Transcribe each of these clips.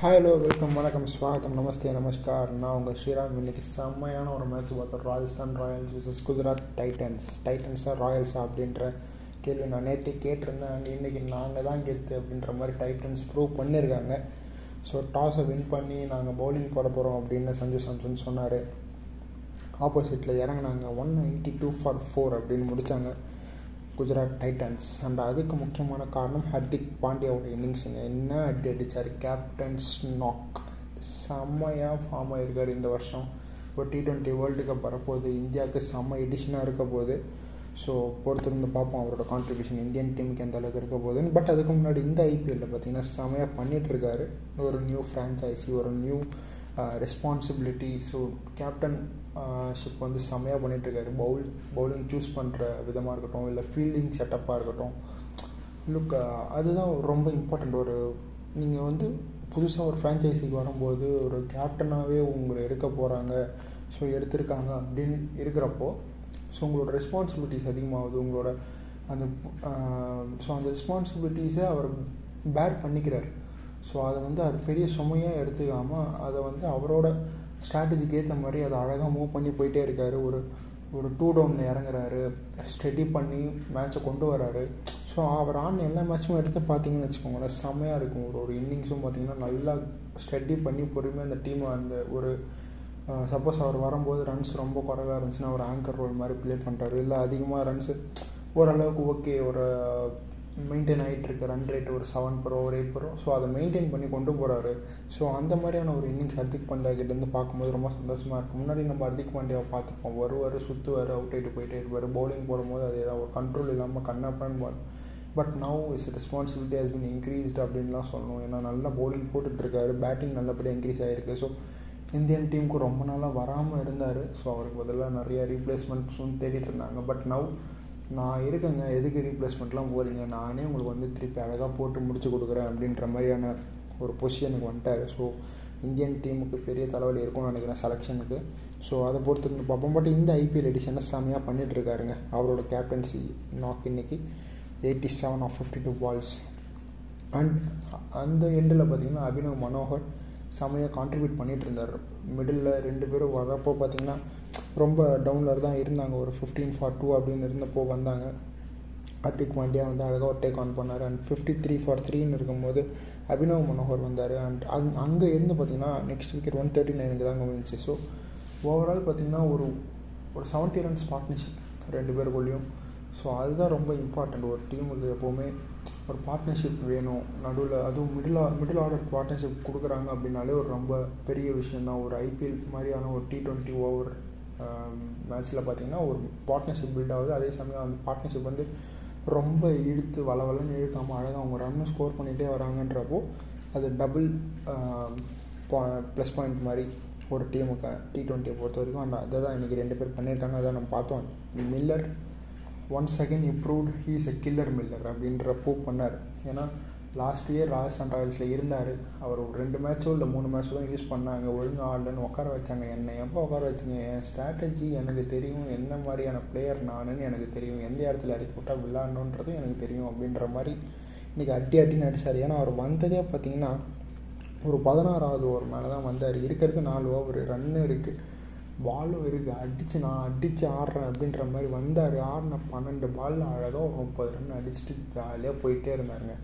Hello welcome வணக்கம் ஸ்வாகத்தம் நமஸ்தே நமஸ்கார். நான் உங்கள் ஸ்ரீராம். இன்னைக்கு செம்மையான ஒரு மேட்ச் பார்த்தோம். Rajasthan Royals versus Gujarat Titans டைட்டன்ஸா ராயல்ஸா அப்படின்ற கேள்வி நான் நேற்று கேட்டிருந்தேன். and இன்னைக்கு நாங்கள் தான் கெத்து அப்படின்ற மாதிரி டைட்டன்ஸ் ப்ரூவ் பண்ணியிருக்காங்க ஸோ டாஸை வின் பண்ணி நாங்கள் பவுலிங் போட போகிறோம் அப்படின்னு சஞ்சு சாம்சன் சொன்னார். ஆப்போசிட்டில் இறங்குனாங்க. One ninety two for four அப்படின்னு முடித்தாங்க குஜராத் டைட்டன்ஸ். அண்ட் அதுக்கு முக்கியமான காரணம் ஹர்திக் பாண்டியாவோட இன்னிங்ஸுங்க என்ன அடி அடித்தார் கேப்டன்ஸ் நாக் செம்மையாக ஃபார்ம் ஆகிருக்கார் இந்த வருஷம். ஒரு டி ட்வெண்ட்டி வேர்ல்டு கப் வரப்போகுது. இந்தியாவுக்கு செம்ம எடிஷனாக இருக்க போகுது. ஸோ பொறுத்திருந்து பார்ப்போம் அவரோட கான்ட்ரிபியூஷன் இந்தியன் டீமுக்கு எந்த அளவுக்கு இருக்க போகுதுன்னு. பட் அதுக்கு முன்னாடி இந்த ஐபிஎல்லில் பார்த்தீங்கன்னா செம்மையாக பண்ணிகிட்ருக்காரு ஒரு நியூ ஃப்ரான்ச்சைசி ஒரு new responsibility so captainship வந்து செம்மையாக பண்ணிகிட்ருக்காரு பவுல் பவுலிங் சூஸ் பண்ணுற விதமாக இருக்கட்டும் இல்லை ஃபீல்டிங் செட்டப்பாக இருக்கட்டும். லுக் அதுதான் ரொம்ப இம்பார்ட்டண்ட் ஒரு நீங்கள் வந்து புதுசாக ஒரு ஃப்ரான்ச்சைஸிக்கு வரும்போது ஒரு கேப்டனாகவே உங்களை எடுக்க போகிறாங்க ஸோ எடுத்திருக்காங்க அப்படின்னு இருக்கிறப்போ ஸோ உங்களோட ரெஸ்பான்சிபிலிட்டிஸ் அதிகமாகுது. உங்களோட அந்த ஸோ அந்த ரெஸ்பான்சிபிலிட்டிஸை அவர் பேர் பண்ணிக்கிறார். ஸோ அதை வந்து அது பெரிய சுமையாக எடுத்துக்காமல் அதை வந்து அவரோட ஸ்ட்ராட்டஜிக்கு ஏற்ற மாதிரி அதை அழகாக மூவ் பண்ணி போயிட்டே இருக்கார். ஒரு ஒரு டூ டவுனில் இறங்குறாரு. ஸ்டெடி பண்ணி மேட்ச்சை கொண்டு வராரு. ஸோ அவர் ஆன் எல்லா மேட்ச்சுமே எடுத்து பார்த்தீங்கன்னு வச்சுக்கோங்களேன் செம்மையாக இருக்கும். ஒரு ஒரு இன்னிங்ஸும் பார்த்தீங்கன்னா நல்லா ஸ்டடி பண்ணி பொறுமையாக அந்த டீமை அந்த ஒரு சப்போஸ் அவர் வரும்போது ரன்ஸ் ரொம்ப குறைவாக இருந்துச்சுன்னா ஒரு ஆங்கர் ரோல் மாதிரி ப்ளே பண்ணுறாரு இல்லை அதிகமாக ரன்ஸு ஓரளவுக்கு ஓகே ஒரு மெயின்டைன் ஆகிட்டுருக்கு ரன் ரேட் ஒரு செவன் ப்ரோ ஒரு எயிட் ப்ரோ ஸோ அதை மெயின்டைன் பண்ணி கொண்டு போகிறாரு ஸோ அந்த மாதிரியான ஒரு இன்னிங்ஸ் ஹர்திக் பாண்டியா கிட்டேருந்து பார்க்கும்போது ரொம்ப சந்தோஷமாக இருக்கும். முன்னாடி நம்ம ஹர்திக் பாண்டியாவை பார்த்துப்போம். வருவார் சுற்றுவார் அவுட் ஆகிட்டு போயிட்டே இருப்பார். பவுலிங் போடும்போது அது ஏதாவது ஒரு கண்ட்ரோல் இல்லாமல் கண்ணப்பான்னு ball. But now is responsibility has been increased அப்படின்லாம் சொல்லணும். ஏன்னா நல்லா பவுலிங் போட்டுட்ருக்காரு. பேட்டிங் நல்லபடியாக இன்க்ரீஸ் ஆகிருக்கு ஸோ இந்தியன் டீமுக்கு ரொம்ப நாளாக வராமல் இருந்தார். ஸோ அவருக்கு பதிலாக நிறைய ரீப்ளேஸ்மெண்ட்ஸும் தேடிட்டு இருந்தாங்க. பட் நவ் நான் இருக்கேங்க. எதுக்கு ரீப்ளேஸ்மெண்ட்லாம் போகிறீங்க நானே உங்களுக்கு வந்து திருப்பி அழகாக போட்டு முடிச்சு கொடுக்குறேன் அப்படின்ற மாதிரியான ஒரு பொசிஷனுக்கு வந்துட்டார். ஸோ இந்தியன் டீமுக்கு பெரிய தலைவலி இருக்கும்னு நினைக்கிறேன் செலெக்ஷனுக்கு ஸோ அதை பொறுத்து இருந்து பார்ப்போம். பட் இந்த ஐபிஎல் எடிஷனை செம்மையாக பண்ணிகிட்ருக்காருங்க அவரோட கேப்டன்சி நாக் இன்னைக்கு eighty seven of fifty two balls and அந்த எண்டில் பார்த்தீங்கன்னா அபினவ் மனோகர் செம்மையாக கான்ட்ரிபியூட் பண்ணிகிட்டு இருந்தார் மிடில் ரெண்டு பேரும் வரப்போ பார்த்தீங்கன்னா ரொம்ப டவுனில் தான் இருந்தாங்க. ஒரு ஃபிஃப்டீன் ஃபார் டூ அப்படின்னு இருந்தப்போ வந்தாங்க. ஹர்திக் பாண்டியா வந்து அழகாக ஒரு டேக் ஆன் பண்ணார். அண்ட் ஃபிஃப்டி த்ரீ ஃபார் த்ரீன்னு இருக்கும்போது அபினவ் மனோகர் வந்தார். அண்ட் அங் அங்கே இருந்து பார்த்தீங்கன்னா நெக்ஸ்ட் விக்கெட் ஒன் தேர்ட்டி நைனுக்கு தாங்க வந்துச்சு. ஸோ ஓவரால் பார்த்தீங்கன்னா ஒரு ஒரு செவன்ட்டி ரன்ஸ் பார்ட்னர்ஷிப் ரெண்டு பேருக்குள்ளேயும். ஸோ அதுதான் ரொம்ப இம்பார்ட்டண்ட் ஒரு டீமுக்கு எப்போவுமே ஒரு பார்ட்னர்ஷிப் வேணும். நடுவில் அதுவும் மிடில் மிடில் ஆர்டர் பார்ட்னர்ஷிப் கொடுக்குறாங்க அப்படின்னாலே ஒரு ரொம்ப பெரிய விஷயம் தான் ஒரு ஐபிஎல் மாதிரியான ஒரு டி ட்வெண்ட்டி ஓவர் மேட்ச்சில் பார்த்தீங்கன்னா ஒரு பார்ட்னர்ஷிப் பில்ட் ஆகுது. அதே சமயம் அந்த பார்ட்னர்ஷிப் வந்து ரொம்ப இழுத்து வளவலன்னு இழுக்காமல் அழகாக அவங்க ரன்னு ஸ்கோர் பண்ணிகிட்டே வராங்கன்றப்போ அது டபுள் ப்ளஸ் பாயிண்ட் மாதிரி ஒரு டீமுக்கு டி ட்வெண்ட்டியை பொறுத்த வரைக்கும். அந்த அதை தான் இன்றைக்கி ரெண்டு பேர் பண்ணியிருக்காங்க. அதை நம்ம பார்த்தோம். Miller one second improved he's a killer Miller அப்படின்றப்போ பண்ணார். ஏன்னா லாஸ்ட் இயர் ராஜஸ்தான் ராயல்ஸில் இருந்தார். அவர் ஒரு ரெண்டு மேட்ச்சோ இல்லை மூணு மேட்ச்சோ தான் யூஸ் பண்ணாங்க. ஒழுங்காக ஆடலன்னு உட்கார வச்சாங்க. என்னை எப்போ உட்கார வச்சிங்க? என் ஸ்ட்ராட்டஜி எனக்கு தெரியும். என்ன மாதிரியான பிளேயர் நானுன்னு எனக்கு தெரியும். எந்த இடத்துல இறக்கி விட்டால் விளாடணுன்றதும் எனக்கு தெரியும் அப்படின்ற மாதிரி இன்றைக்கி அட்டி அட்டின்னு நடிச்சார். ஏன்னா அவர் வந்ததே பார்த்தீங்கன்னா ஒரு பதினாறாவது ஓவர் மேலே தான் வந்தார். இருக்கிறது நாலு ஓவர் ரன்னு இருக்குது பாலும் இருக்குது அடித்து நான் அடித்து ஆடுறேன் அப்படின்ற மாதிரி வந்தார். ஆடின பன்னெண்டு பாலில் அழகாக ஒரு முப்பது ரன் அடிச்சுட்டு ஜாலியாக போயிட்டே இருந்தாருங்க.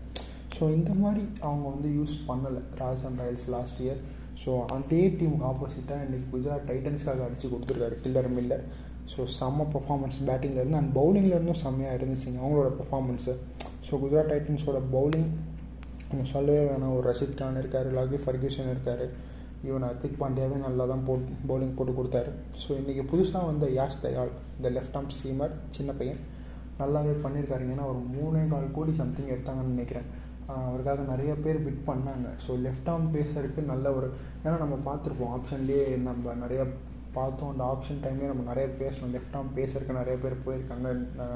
ஸோ இந்த மாதிரி அவங்க வந்து யூஸ் பண்ணலை. Rajasthan Royals last year so அதே டீமுக்கு ஆப்போசிட்டாக இன்றைக்கி குஜராத் டைட்டன்ஸ்க்காக அடித்து கொடுத்துருக்காரு. கில்லர் மில்லர் ஸோ செம்ம பர்ஃபார்மன்ஸ் பேட்டிங்லேருந்து அண்ட் பவுலிங்லேருந்தும் செம்மையாக இருந்துச்சுங்க. அவங்களோட பர்ஃபார்மன்ஸு ஸோ குஜராத் டைட்டன்ஸோட பவுலிங் அவங்க சொல்லவே வேணாம். ஒரு ரஷித் கான் இருக்கார் லாகி ஃபர்கியூசன் இருக்கார். இவன் ஹர்திக் பாண்டியாவே நல்லா தான் போட் பவுலிங் போட்டு கொடுத்தாரு. ஸோ இன்றைக்கி புதுசாக வந்த யாஷ் தயால் இந்த லெஃப்ட் ஆம் சீமர் சின்ன பையன் நல்லாவே பண்ணியிருக்காருங்க ஏன்னா ஒரு மூணே கால் கோடி சம்திங் எடுத்தாங்கன்னு நினைக்கிறேன். அவருக்காக நிறைய பேர் பிட் பண்ணாங்க. ஸோ லெஃப்ட் ஆர்ம் பேசருக்கு நல்ல ஒரு ஏன்னா நம்ம பார்த்துருப்போம் ஆப்ஷன்லேயே நம்ம நிறைய பார்த்தோம். அந்த ஆப்ஷன் டைம்லேயே நம்ம நிறைய பேசணும். லெஃப்ட் ஆர்ம் பேசருக்கு நிறைய பேர் போயிருக்காங்க.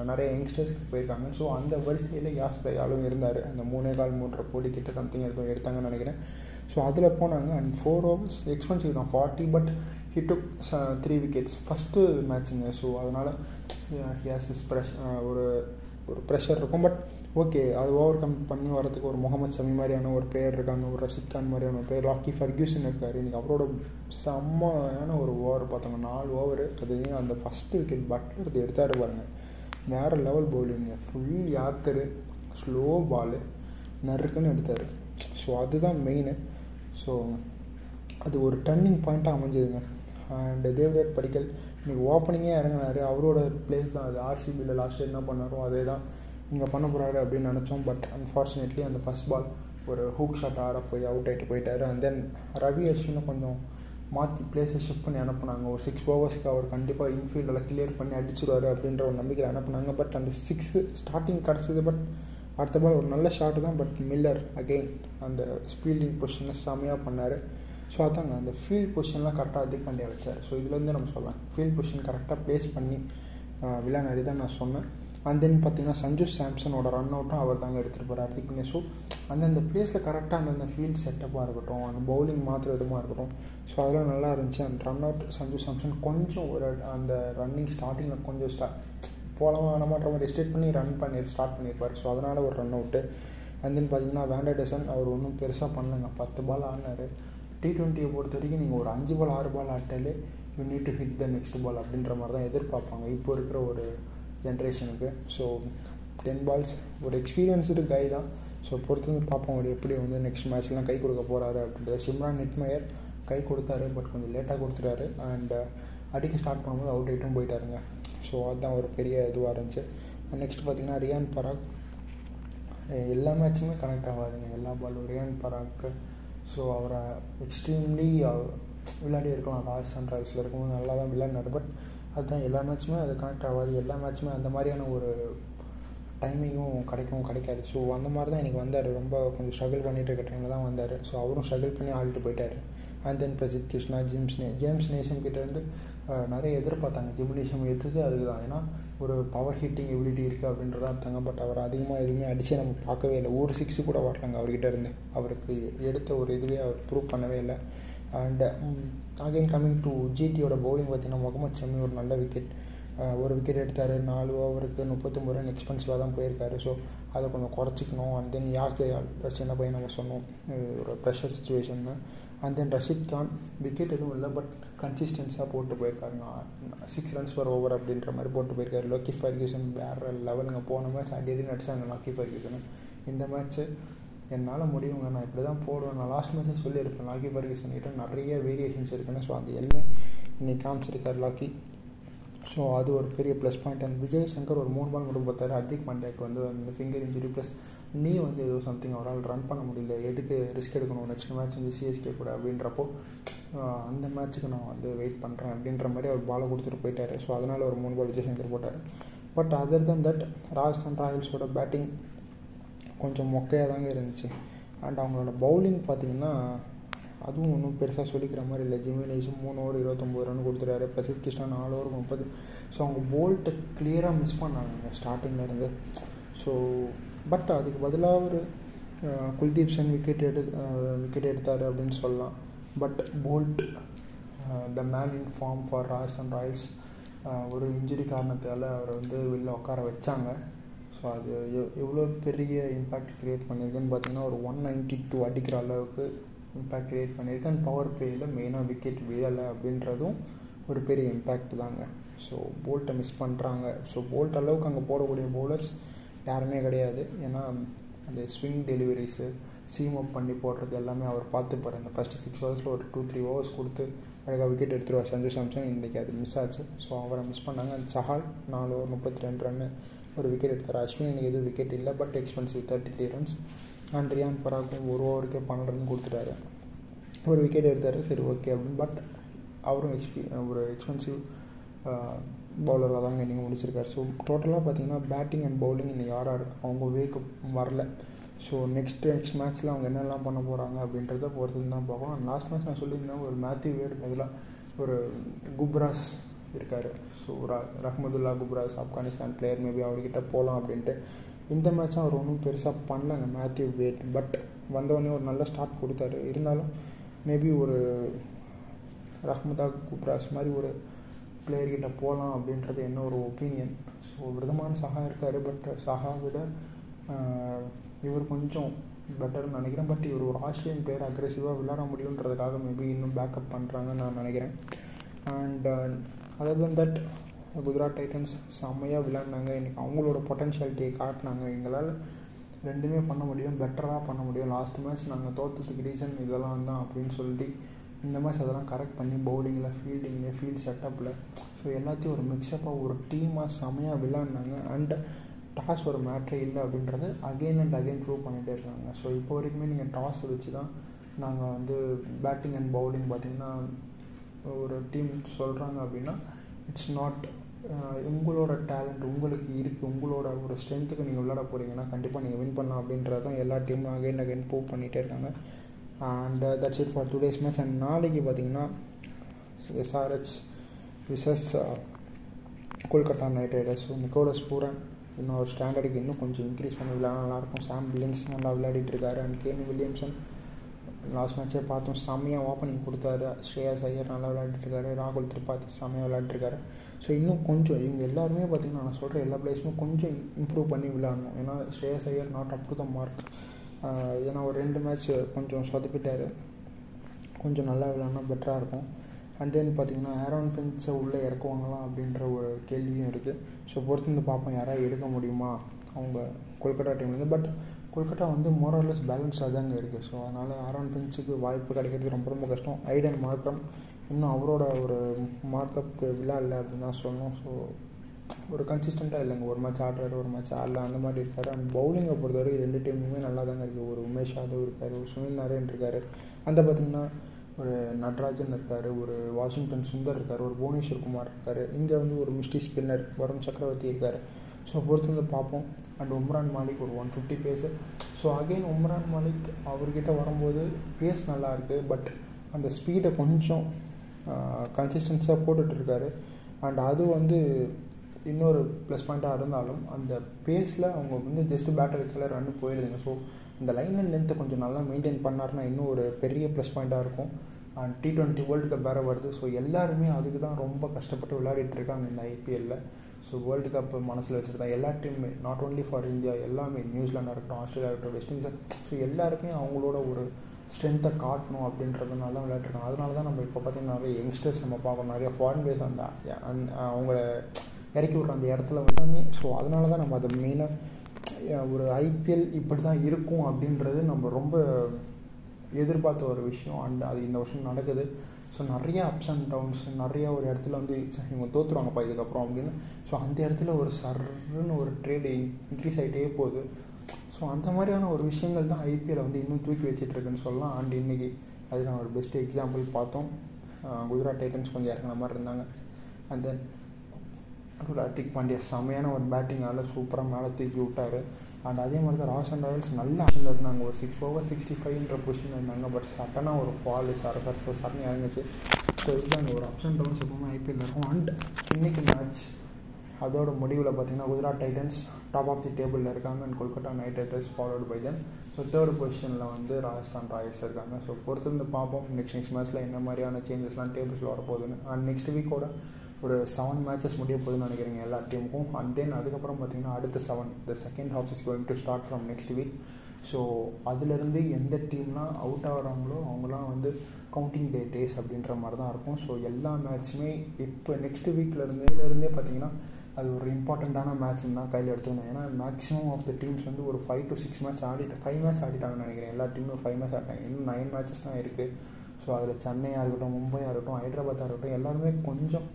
நிறைய யங்ஸ்டர்ஸ்க்கு போயிருக்காங்க. ஸோ அந்த வரிசையில் யாஸ் தயாலும் இருந்தார். அந்த மூணே கால் மூன்றரை கோடி கிட்ட சம்திங் இருக்கும் எடுத்தாங்கன்னு நினைக்கிறேன். ஸோ அதில் போனாங்க. அண்ட் ஃபோர் ஓவர்ஸ் எக்ஸ்பென்சிவ் தான். Forty but he took three wickets first மேட்ச்சுங்க so அதனால் ஹியாஸ் இஸ் ப்ரெஷ் ஒரு ஒரு ப்ரெஷர் இருக்கும். பட் ஓகே அது ஓவர் கம் பண்ணி வரதுக்கு ஒரு முகமது சமி மாதிரியான ஒரு பிளேயர் இருக்காங்க ஒரு ரஷித் கான் மாதிரியான ஒரு பிளேயர் லாக்கி ஃபர்கியூசன் இருக்கார். இன்றைக்கி அவரோட செம்மையான ஒரு ஓவர் பார்த்தாங்க நாலு ஓவர் அது அந்த ஃபஸ்ட்டு விக்கெட் பட்லர் இது எடுத்தாரு பாருங்க. வேறு லெவல் பவுலிங்க ஃபுல் யாக்கரு ஸ்லோ பாலு நறுக்குன்னு எடுத்தார். ஸோ அதுதான் மெயினு ஸோ அது ஒரு டர்னிங் பாயிண்ட்டாக அமைஞ்சதுங்க. அண்ட் தேவராட் படிக்கல் இன்றைக்கி ஓப்பனிங்கே இறங்கினார். அவரோட பிளேஸ் தான் அது. ஆர்சிபியில் லாஸ்ட் என்ன பண்ணாரோ அதே தான் இங்கே பண்ண போகிறாரு அப்படின்னு நினச்சோம். பட் அன்ஃபார்ச்சுனேட்லி அந்த ஃபஸ்ட் பால் ஒரு ஹூக் ஷாட் ஆட போய் அவுட் ஆகிட்டு போயிட்டார். அண்ட் தென் ரவி அஸ்வினும் கொஞ்சம் மாற்றி பிளேஸை ஷிஃப்ட் பண்ணி அனுப்புனாங்க. ஒரு சிக்ஸ் ஓவர்ஸ்க்கு அவர் கண்டிப்பாக இன்ஃபீல்டில் கிளியர் பண்ணி அடிச்சிடுவார் அப்படின்ற ஒரு நம்பிக்கையில் அனுப்புனாங்க. பட் அந்த சிக்ஸு ஸ்டார்டிங் கிடச்சிது. பட் அடுத்த பால் ஒரு நல்ல ஷாட்டு தான். பட் மில்லர் அகெயின் அந்த ஃபீல்டிங் பொசிஷனை செம்மையாக பண்ணார். ஸோ அதாங்க அந்த ஃபீல்ட் பொசிஷன்லாம் கரெக்டாக அதிக் பண்ணி வச்சார் ஸோ இதுலேருந்து நம்ம சொல்லலாம் ஃபீல்ட் பொசிஷன் கரெக்டாக ப்ளேஸ் பண்ணி விளையாடி தான் நான் சொன்னேன். அண்ட் தென் பார்த்தீங்கன்னா சஞ்சு சாம்சனோட ரன் அவுட்டும் அவர் தாங்க எடுத்துகிட்டு போகிறார் அதிக் ஸோ அந்தந்த பிளேஸில் கரெக்டாக அந்தந்த ஃபீல்ட் செட்டப்பாக இருக்கட்டும் அந்த பவுலிங் மாத்திர விதமாக இருக்கட்டும் ஸோ அதெல்லாம் நல்லா இருந்துச்சு. அந்த ரன் அவுட் சஞ்சு சாம்சன் கொஞ்சம் ஒரு அந்த ரன்னிங் ஸ்டார்டிங்கில் கொஞ்சம் ஸ்டா போகலாமா வேணாமான்ற மாதிரி ஸ்டேட் பண்ணி ரன் பண்ணி ஸ்டார்ட் பண்ணியிருப்பார் ஸோ அதனால் ஒரு ரன் அவுட்டு அண்ட் தென் பார்த்தீங்கன்னா வேண்டடேசன் அவர் ஒன்றும் பெருசாக பண்ணலங்க. பத்து பால் ஆனார் டி டுவெண்ட்டியை பொறுத்த வரைக்கும் நீங்கள் ஒரு அஞ்சு பால் ஆறு ball ஆட்டாலே you need to hit the next ball அப்படின்ற மாதிரி தான் எதிர்பார்ப்பாங்க. இப்போ இருக்கிற ஒரு ஜென்ரேஷனுக்கு ஸோ டென் பால்ஸ் ஒரு எக்ஸ்பீரியன்ஸ்டு கை தான். ஸோ பொறுத்து வந்து பார்ப்போம் அவர் எப்படி வந்து நெக்ஸ்ட் மேட்ச்லாம் கை கொடுக்க போகிறாரு அப்படின்றது. சிம்ரான் நிட்மயர் கை கொடுத்தாரு பட் கொஞ்சம் லேட்டாக கொடுத்துட்டாரு. அண்ட் uh, அடிக்க ஸ்டார்ட் பண்ணும்போது அவுட் ஆகிட்டும் போயிட்டாருங்க. ஸோ அதுதான் ஒரு பெரிய இதுவாக இருந்துச்சு. நெக்ஸ்ட் பார்த்தீங்கன்னா ரியான் பராக் எல்லா மேட்சுமே கனெக்ட் ஆகாதுங்க. எல்லா பாலும் ரியான் பராக்கு ஸோ அவரை எக்ஸ்ட்ரீம்லி விளையாடி இருக்கலாம். ராஜஸ்தான் ராயல்ஸில் இருக்கும்போது நல்லா தான் விளையாடினார். பட் அதுதான் எல்லா மேட்ச்சுமே அது கனெக்ட் ஆகாது. எல்லா மேட்ச்சுமே அந்த மாதிரியான ஒரு டைமிங்கும் கிடைக்கும் கிடைக்காது. ஸோ அந்த மாதிரி தான் எனக்கு வந்தார். ரொம்ப கொஞ்சம் ஸ்ட்ரகிள் பண்ணிகிட்டு இருக்க டைமில் தான் வந்தார். ஸோ அவரும் ஸ்ட்ரகிள் பண்ணி ஆடிட்டு போயிட்டார். And then Prasidh Krishna James நே ஜேம்ஸ் நேஷம் கிட்டேருந்து நிறைய எதிர்பார்த்தாங்க. ஜிம்னேஷம் எடுத்தது அதுக்கு தான் ஏன்னா ஒரு பவர் ஹிட்டிங் எபிலிட்டி இருக்குது அப்படின்றதா இருந்தாங்க பட் அவர் அதிகமாக எதுவுமே அடித்து நம்ம பார்க்கவே இல்லை. ஒரு சிக்ஸு கூட வரலங்க அவர்கிட்ட இருந்து. அவருக்கு எடுத்த ஒரு இதுவே அவர் ப்ரூவ் பண்ணவே இல்லை. அண்ட் அகெயின் கம்மிங் டு ஜிடியோட பவுலிங் பார்த்தீங்கன்னா முகமது ஷமி ஒரு நல்ல விக்கெட் ஒரு விக்கெட் எடுத்தார். நாலு ஓவருக்கு முப்பத்தொம்பது ரன் எக்ஸ்பென்சிவாக தான் போயிருக்காரு. ஸோ அதை கொஞ்சம் குறைச்சிக்கணும். அண்ட் தென் யாஸ் தயால் சின்ன பையன் நம்ம சொன்னோம். ஒரு pressure சுச்சுவேஷன்னு and then Rashid Khan wicket எதுவும் இல்லை. பட் கன்சிஸ்டன்ஸாக போட்டு போயிருக்காருங்க. சிக்ஸ் ரன்ஸ் பர் ஓவர் அப்படின்ற மாதிரி போட்டு போயிருக்காரு. லோக்கி ஃபர்கியூசன் வேறு லெவலுங்க போன மேட்ச் அடி அடி நடிச்சாங்க. லாக்கி ஃபர்கியூசன் இந்த மேட்ச்சு என்னால் முடியுங்க. நான் இப்படி தான் போடுவேன். நான் லாஸ்ட் மேட்ச்சே சொல்லியிருப்பேன் லாக்கி பர்கிசன் கிட்ட நிறைய வேரியேஷன்ஸ் இருக்குன்னு ஸோ அந்த எல்லாமே இன்னைக்கு காமிச்சிருக்காரு லாக்கி ஸோ அது ஒரு பெரிய plus point and Vijay Shankar ஒரு மூணு பால் மட்டும் பார்த்தாரு. ஹர்திக் பாண்டியாக்கு வந்து அந்த ஃபிங்கர் இன்ஜுரி ப்ளஸ் நீ வந்து ஏதோ சம்திங் அவரால் ரன் பண்ண முடியல. எதுக்கு ரிஸ்க் எடுக்கணும்? நெக்ஸ்ட் மேட்ச் வந்து சிஎஸ்கே கூட அப்படின்றப்போ அந்த மேட்ச்சுக்கு நான் வந்து வெயிட் பண்ணுறேன் அப்படின்ற மாதிரி அவர் பாலை கொடுத்துட்டு போயிட்டார். ஸோ அதனால் ஒரு மூணு பால் விஜய் சங்கர் போட்டார். But other than that Rajasthan ராயல்ஸோட batting கொஞ்சம் மொக்கையாக தாங்க இருந்துச்சு. அண்ட் அவங்களோட பவுலிங் பார்த்திங்கன்னா அதுவும் ஒன்றும் பெருசாக சொல்லிக்கிற மாதிரி இல்லை. ஜிமினேஷன் மூணு ஓவர் இருபத்தொம்போது ரன் கொடுத்துட்டாரு. பிரசித் கிருஷ்ணா நாலு ஓவர் முப்பது. ஸோ அவங்க போல்ட்டை கிளியராக மிஸ் பண்ணாங்க ஸ்டார்டிங்லேருந்து ஸோ பட் அதுக்கு பதிலாக ஒரு குல்தீப் சென் விக்கெட் எடு விக்கெட் எடுத்தார் அப்படின்னு சொல்லலாம். But Boult the man in form for Rajasthan Royals ஒரு இன்ஜுரி காரணத்தால் அவரை வந்து வெளில உட்கார வச்சாங்க. ஸோ அது எவ்வளோ பெரிய இம்பேக்ட் க்ரியேட் பண்ணியிருக்குன்னு பார்த்தீங்கன்னா ஒரு ஒன் நைன்ட்டி டூ அடிக்கிற அளவுக்கு இம்பேக்ட் க்ரியேட் பண்ணியிருக்கு அண்ட் பவர் பிளேயில் மெயினாக விக்கெட் விழலை அப்படின்றதும் ஒரு பெரிய இம்பேக்ட் தாங்க. ஸோ போல்ட்டை மிஸ் பண்ணுறாங்க ஸோ போல்ட் அளவுக்கு அங்கே போடக்கூடிய பவுலர்ஸ் யாருமே கிடையாது. ஏன்னா அந்த ஸ்விங் டெலிவரிஸு சீம் அப் பண்ணி போடுறது எல்லாமே அவர் பார்த்துப்பார் அந்த ஃபஸ்ட்டு சிக்ஸ் ஹவர்ஸில் ஒரு டூ த்ரீ ஹவர்ஸ் கொடுத்து அழகாக விக்கெட் எடுத்துருவார் சஞ்சு சாம்சன் இன்றைக்கி அது மிஸ் ஆச்சு. ஸோ அவரை மிஸ் பண்ணாங்க. அந்த சஹால் நாலு முப்பத்தி ரெண்டு ரன்னு ஒரு விக்கெட் எடுத்தார் அஸ்வின் எனக்கு எதுவும் விக்கெட் இல்லை. But expensive thirty three runs and Riyan பராக்கும் ஒரு ஓவருக்கே பன்னெண்டு ரன் கொடுத்துட்டாரு. ஒரு விக்கெட் எடுத்தார். சரி ஓகே அப்படின்னு. பட் அவரும் எக்ஸ்பி ஒரு எக்ஸ்பென்சிவ் பவுலராக தாங்க இன்றைக்கி முடிச்சிருக்காரு. ஸோ டோட்டலாக பார்த்தீங்கன்னா பேட்டிங் அண்ட் பவுலிங் இன்னைக்கு யார் யார் அவங்க வேக்கு வரல. ஸோ நெக்ஸ்ட் நெக்ஸ்ட் மேட்ச்சில் அவங்க என்னெல்லாம் பண்ண போகிறாங்க அப்படின்றத பொறுத்து தான் பார்க்கணும் லாஸ்ட் மேட்ச் நான் சொல்லியிருந்தேன் ஒரு மேத்யூ வேர்டு பதிலாக ஒரு குப்ராஸ் இருக்கார். So Rahmatullah Gurbaz Afghanistan player maybe அவர்கிட்ட போகலாம் அப்படின்ட்டு. இந்த மேட்ச்சும் அவர் ஒன்றும் பெருசாக பண்ணலங்க மேத்யூ வேட் பட் வந்தவொடனே ஒரு நல்ல ஸ்டார்ட் கொடுத்தாரு. இருந்தாலும் மேபி ஒரு ரஹ்மதா குப்ராஸ் மாதிரி ஒரு பிளேயர்கிட்ட போகலாம் அப்படின்றது என்ன ஒரு ஒப்பீனியன் ஸோ விதமான சஹா இருக்கார். பட் சஹா விட இவர் கொஞ்சம் பெட்டர்னு நினைக்கிறேன். பட் இவர் ஒரு ஆஸ்திரேலியன் பிளேயர் அக்ரெசிவாக விளையாட முடியுன்றதுக்காக மேபி இன்னும் பேக்கப் பண்ணுறாங்கன்னு நான் நினைக்கிறேன். And other than that Gujarat Titans செம்மையாக விளையாடினாங்க. இன்றைக்கி அவங்களோட பொட்டன்ஷியாலிட்டியை காட்டினாங்க. எங்களால் ரெண்டுமே பண்ண முடியும். பெட்டராக பண்ண முடியும். லாஸ்ட் மேட்ச் நாங்கள் தோற்றத்துக்கு ரீசன் இதெல்லாம் தான் அப்படின்னு சொல்லிட்டு இந்த மேட்ச் அதெல்லாம் கரெக்ட் பண்ணி பவுலிங்கில் ஃபீல்டிங்கில் ஃபீல்ட் செட்டப்பில் ஸோ எல்லாத்தையும் ஒரு மிக்சப்பாக ஒரு டீமாக செம்மையாக விளையாடினாங்க. அண்ட் டாஸ் ஒரு மேட்ரே இல்லை அப்படின்றது அகெயின் அண்ட் அகெயின் ப்ரூவ் பண்ணிகிட்டே இருக்காங்க. ஸோ இப்போ வரைக்குமே நீங்கள் டாஸ் வச்சு தான் நாங்கள் வந்து பேட்டிங் அண்ட் பவுலிங் பார்த்திங்கன்னா ஒரு டீம் சொல்கிறாங்க அப்படின்னா இட்ஸ் நாட் உங்களோட டேலண்ட் உங்களுக்கு இருக்குது உங்களோட ஒரு ஸ்ட்ரென்த்துக்கு நீங்கள் விளையாட போகிறீங்கன்னா கண்டிப்பாக நீங்கள் வின் பண்ணலாம் அப்படின்றது தான் எல்லா டீமும் அகைன் அகைன் ப்ரூவ் பண்ணிகிட்டே இருக்காங்க. And that's it for today's match and நாளைக்கு பார்த்தீங்கன்னா SRH versus uh, Kolkata Knight Riders so Nicholas Pooran இன்னும் ஒரு ஸ்டாண்டர்டுக்கு இன்னும் கொஞ்சம் இன்க்ரீஸ் பண்ணி விளையாட நல்லாயிருக்கும் சாம் பில்லிங்ஸ் நல்லா விளையாடிட்டு இருக்காரு. அண்ட் கேன் வில்லியம்சன் லாஸ்ட் மேட்ச்சே பார்த்தோம். செம்மையாக ஓப்பனிங் கொடுத்தாரு. ஸ்ரேயாஸ் ஐயர் நல்லா விளையாண்டுருக்காரு ராகுல் திரிபாதி செம்மையாக விளையாண்டுருக்காரு ஸோ இன்னும் கொஞ்சம் இவங்க எல்லாருமே பார்த்திங்கன்னா நான் சொல்கிற எல்லா பிளேஸுமே கொஞ்சம் இம்ப்ரூவ் பண்ணி விளையாடணும். ஏன்னா Shreyas Iyer not up to the mark ஏன்னா ஒரு ரெண்டு மேட்ச் கொஞ்சம் சொதப்பிட்டார். கொஞ்சம் நல்லா விளையாடினா பெட்டராக இருக்கும். அண்ட் தென் பார்த்தீங்கன்னா ஆரோன் பென்ஸை உள்ளே இறக்குவாங்களாம் அப்படின்ற ஒரு கேள்வியும் இருக்குது ஸோ பொறுத்து பார்ப்போம். யாராவது எடுக்க முடியுமா? அவங்க கொல்கட்டா டீம்லேருந்து பட் கொல்கட்டா வந்து மோரல்லஸ் பேலன்ஸாக தாங்க இருக்குது ஸோ அதனால் ஆரோன் ஃபின்ஸுக்கு வாய்ப்பு கிடைக்கிறது ரொம்ப ரொம்ப கஷ்டம். ஐடன் மார்க்கம் இன்னும் அவரோட ஒரு மார்க்கப்புக்கு விழாடல அப்படின்னு தான் சொல்லணும். ஸோ ஒரு கன்சிஸ்டண்ட்டாக இல்லைங்க. ஒரு மேட்ச் ஆடுறாரு ஒரு மேட்ச் ஆடல அந்த மாதிரி இருக்காரு. அண்ட் பவுலிங்கை பொறுத்தவரைக்கும் ரெண்டு டீமுமே நல்லா தாங்க இருக்குது ஒரு உமேஷ் யாதவ் இருக்கார் ஒரு சுனில் நாராயண் இருக்கார். அந்த பார்த்திங்கன்னா ஒரு நட்ராஜன் இருக்கார் ஒரு வாஷிங்டன் சுந்தர் இருக்கார் ஒரு புவனேஸ்வர் குமார் இருக்கார். இங்கே வந்து ஒரு மிஸ்டி ஸ்பின்னர் வருண் சக்கரவர்த்தி இருக்கார். ஸோ பொறுத்து வந்து பார்ப்போம். அண்ட் உம்ரான் மாலிக் ஒரு one fifty pace so again Umran Malik அவர்கிட்ட வரும்போது பேஸ் நல்லா இருக்குது பட் அந்த ஸ்பீடை கொஞ்சம் கன்சிஸ்டன்ஸாக போட்டுட்ருக்காரு அண்ட் அது வந்து இன்னொரு ப்ளஸ் பாயிண்ட்டாக இருந்தாலும் அந்த பேஸில் அவங்க வந்து ஜஸ்ட் பேட்டர் வச்சாலே ரன் போயிடுதுங்க ஸோ இந்த லைன் அண்ட் லென்த்தை கொஞ்சம் நல்லா மெயின்டைன் பண்ணார்னா இன்னும் ஒரு பெரிய ப்ளஸ் பாயிண்ட்டாக இருக்கும். And T twenty World Cup வேறு வருது. ஸோ எல்லாருமே அதுக்கு தான் ரொம்ப கஷ்டப்பட்டு விளையாடிட்டு இருக்காங்க இந்த ஐபிஎல்லில் ஸோ வேர்ல்டு கப் மனசில் வச்சுட்டு தான் எல்லா டீமுமே நாட் ஓன்லி ஃபார் இந்தியா எல்லாமே நியூசிலாண்டாக இருக்கட்டும் ஆஸ்திரேலியா இருக்கட்டும் வெஸ்ட் இண்டீஸ் ஸோ எல்லாருக்குமே அவங்களோட ஒரு ஸ்ட்ரென்த்தை காட்டணும் அப்படின்றதுனால தான் விளையாட்டுருக்காங்க அதனால தான் நம்ம இப்போ பார்த்தீங்கன்னா நிறைய யங்ஸ்டர்ஸ் நம்ம பார்க்கணும். நிறைய ஃபாரின் பேஸ் அந்த அவங்கள இறக்கி விட்ற அந்த இடத்துல எல்லாமே ஸோ அதனால தான் நம்ம அதை மெயினாக ஒரு ஐபிஎல் இப்படி தான் இருக்கும் அப்படின்றது நம்ம ரொம்ப எதிர்பார்த்த ஒரு விஷயம். அண்ட் அது இந்த வருஷம் நடக்குது. ஸோ நிறைய அப்ஸ் அண்ட் டவுன்ஸ் நிறைய ஒரு இடத்துல வந்து இவங்க தோற்றுருவாங்கப்பா இதுக்கப்புறம் அப்படின்னு. ஸோ அந்த இடத்துல ஒரு சர்ன்னு ஒரு ட்ரேடு இன்க்ரீஸ் ஆகிட்டே போகுது. ஸோ அந்த மாதிரியான ஒரு விஷயங்கள் தான் ஐபிஎல் வந்து இன்னும் தூக்கி வச்சுட்ருக்குன்னு சொல்லலாம். அண்ட் இன்றைக்கி அது நான் ஒரு பெஸ்ட் எக்ஸாம்பிள் பார்த்தோம். குஜராத் டைட்டன்ஸ் கொஞ்சம் இறங்கின மாதிரி இருந்தாங்க. அண்ட் தென் ஹர்திக் பாண்டியா செமையான ஒரு பேட்டிங்கால் சூப்பராக மேலே தூக்கி விட்டார். அண்ட் அதே மாதிரி தான் ராஸ் அண்ட் ராயல்ஸ் நல்ல ஆப்ஷனில் இருந்தாங்க. ஒரு சிக்ஸ் ஓவர் சிக்ஸ்டி ஃபைவ்ன்ற பொசிஷன் இருந்தாங்க. பட் சட்டனாக ஒரு ஃபால் சர சர சரணி இறங்குச்சு. ஸோ இதுதான் ஒரு அப்ஸ் அண்ட் டவுன்ஸ் எப்பவுமே ஐபிஎல் இருக்கும். அண்ட் இன்னைக்கு மேட்ச் அதோட முடிவில் பார்த்தீங்கன்னா Gujarat Titans top of the டேபிளில் இருக்காங்க. And Kolkata Knight Riders followed by then so third பொசிஷனில் வந்து ராஜஸ்தான் ராயல்ஸ் இருக்காங்க. ஸோ பொறுத்திருந்து பார்ப்போம். நெக்ஸ்ட் நெக்ஸ்ட் மேட்ச்சில் என்ன மாதிரியான சேஞ்சஸ்லாம் டேபிள்ஸில் வரப்போகுதுன்னு. அண்ட் நெக்ஸ்ட் வீக்கோட ஒரு செவன் மேட்சஸ் முடிய போகுதுன்னு நினைக்கிறீங்க எல்லா டீமுக்கும் அண்ட் தென் அதுக்கப்புறம் பார்த்தீங்கன்னா அடுத்த seven the second half is going to start from next week so அதுலேருந்து எந்த டீம்லாம் அவுட் ஆகிறாங்களோ அவங்களாம் வந்து கவுண்டிங் டே டேஸ் அப்படின்ற மாதிரி தான் இருக்கும். ஸோ எல்லா மேட்ச்சுமே இப்போ நெக்ஸ்ட் வீக்லேருந்தேலேருந்தே பார்த்தீங்கன்னா அது ஒரு இம்பார்ட்டண்ட்டான மேட்ச்னு தான் கையில் எடுத்துக்கணும். ஏன்னா மேக்ஸிமம் ஆஃப் த டீம்ஸ் வந்து ஒரு ஃபைவ் டு சிக்ஸ் மேட்ச் ஆடிட்டு ஃபைவ் மேட்ச் ஆடிட்டாங்கன்னு நினைக்கிறேன். எல்லா டீமும் ஃபைவ் மேட்ச் ஆடிட்டாங்க. இன்னும் நைன் மேட்சஸ் தான் இருக்குது ஸோ அதில் சென்னையாக இருக்கட்டும் மும்பையாக இருக்கட்டும் ஹைதராபாத்தாக இருக்கட்டும் எல்லாருமே கொஞ்சம்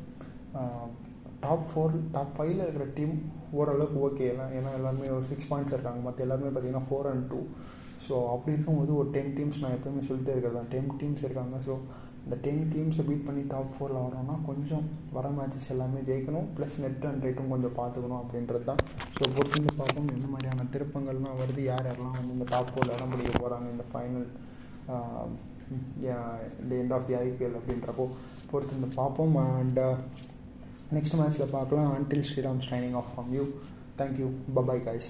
டாப் ஃபோர் டாப் ஃபைவ்ல இருக்கிற டீம் ஓரளவுக்கு ஓகே எல்லாம் ஏன்னா எல்லாருமே ஒரு சிக்ஸ் பாயிண்ட்ஸ் இருக்காங்க. மற்ற எல்லாருமே பார்த்தீங்கன்னா ஃபோர் அண்ட் டூ ஸோ அப்படி இருக்கும்போது ஒரு டென் டீம்ஸ் நான் எப்போயுமே சொல்லிட்டே இருக்கிறது டென் டீம்ஸ் இருக்காங்க. ஸோ இந்த டென் டீம்ஸை பீட் பண்ணி டாப் ஃபோரில் வரோம்னா கொஞ்சம் வர மேட்சஸ் எல்லாமே ஜெயிக்கணும். ப்ளஸ் நெட் அண்ட் ரேட்டும் கொஞ்சம் பார்த்துக்கணும் அப்படின்றது தான். ஸோ பொறுத்து பார்ப்போம். எந்த மாதிரியான திருப்பங்கள்லாம் வருது? யார் யாரெல்லாம் வந்து இந்த டாப் ஃபோரில் இடம் பிடிக்க போகிறாங்க இந்த ஃபைனல் இந்த எண்ட் ஆஃப் தி ஐபிஎல் அப்படின்றப்போ பொறுத்து பார்ப்போம். And நெக்ஸ்ட் மேட்ச்சில் பார்க்கலாம் until Sriram signing off from you thank you bye bye guys